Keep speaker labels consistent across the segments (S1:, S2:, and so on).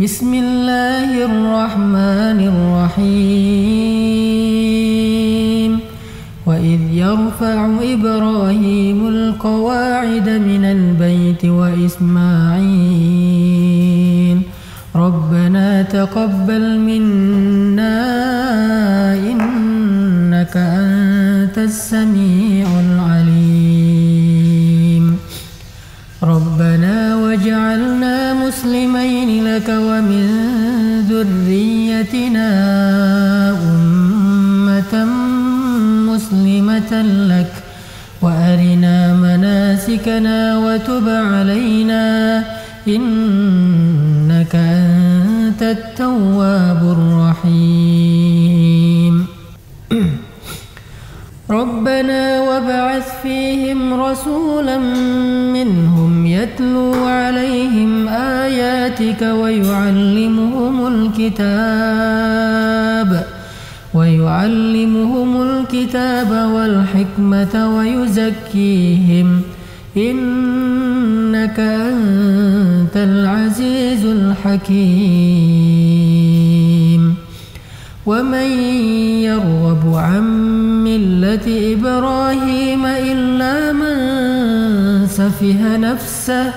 S1: بسم الله الرحمن الرحيم وإذ يرفع إبراهيم القواعد من البيت وإسماعيل ربنا تقبل منا إنك أنت السميع العليم ربنا وجعلنا مسلمين لك وأرنا مناسكنا وتب علينا إنك أنت التواب الرحيم. ربنا وابعث فيهم رسولا منهم يتلو عليهم آياتك ويعلمهم الكتاب. ويعلمهم الكتاب والحكمة ويزكيهم. إنك أنت العزيز الحكيم. ومن يرغب عن ملة إبراهيم إلا من سفه نفسه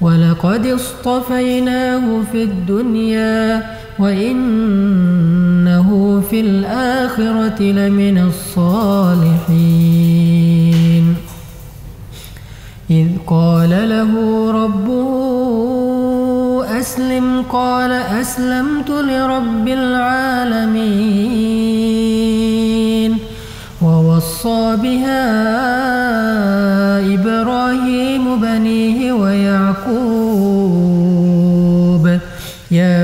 S1: ولقد اصطفيناه في الدنيا في الآخرة لمن الصالحين. إذ قال له ربه أسلم قال أسلمت لرب العالمين. ووصى بها إبراهيم بنيه ويعقوب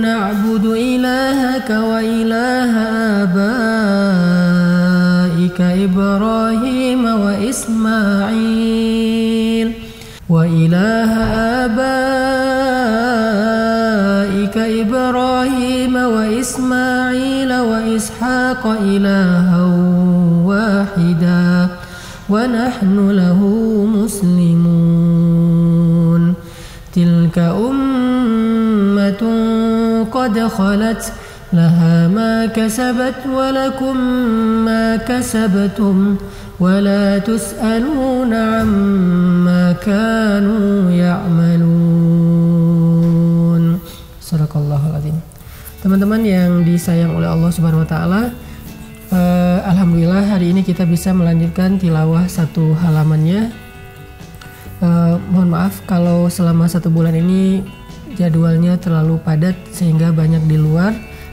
S1: نعبد إلهك وإله آبائك إبراهيم وإسماعيل وإله آبائك إبراهيم وإسماعيل وإسحاق إلها واحدا ونحن له مسلمون تلك أمة قد خلت لها ما كسبت ولكم ما كسبتم ولا تسألون عما كانوا يعملون صدق الله العظيم Teman-teman yang disayang oleh Allah Subhanahu wa taala, uh, alhamdulillah hari ini kita bisa melanjutkan tilawah satu halamannya. Uh, mohon maaf kalau selama satu bulan ini jadwalnya terlalu padat sehingga banyak di luar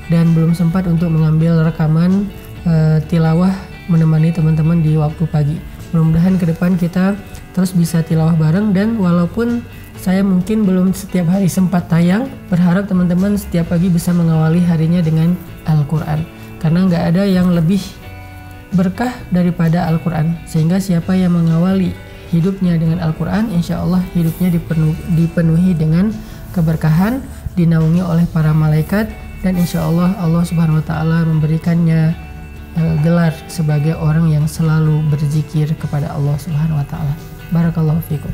S1: dan belum sempat untuk mengambil rekaman uh, tilawah menemani teman-teman di waktu pagi. Mudah-mudahan ke depan kita terus bisa tilawah bareng dan walaupun saya mungkin belum setiap hari sempat tayang, berharap teman-teman setiap pagi bisa mengawali harinya dengan Al-Quran. Karena nggak ada yang lebih berkah daripada Al-Quran. Sehingga siapa yang mengawali hidupnya dengan Al-Quran, insya Allah hidupnya dipenuhi, dipenuhi dengan keberkahan, dinaungi oleh para malaikat, dan insya Allah Allah Subhanahu Wa Taala memberikannya uh, gelar sebagai orang yang selalu berzikir kepada Allah Subhanahu Wa Taala. Barakallahu fiikum.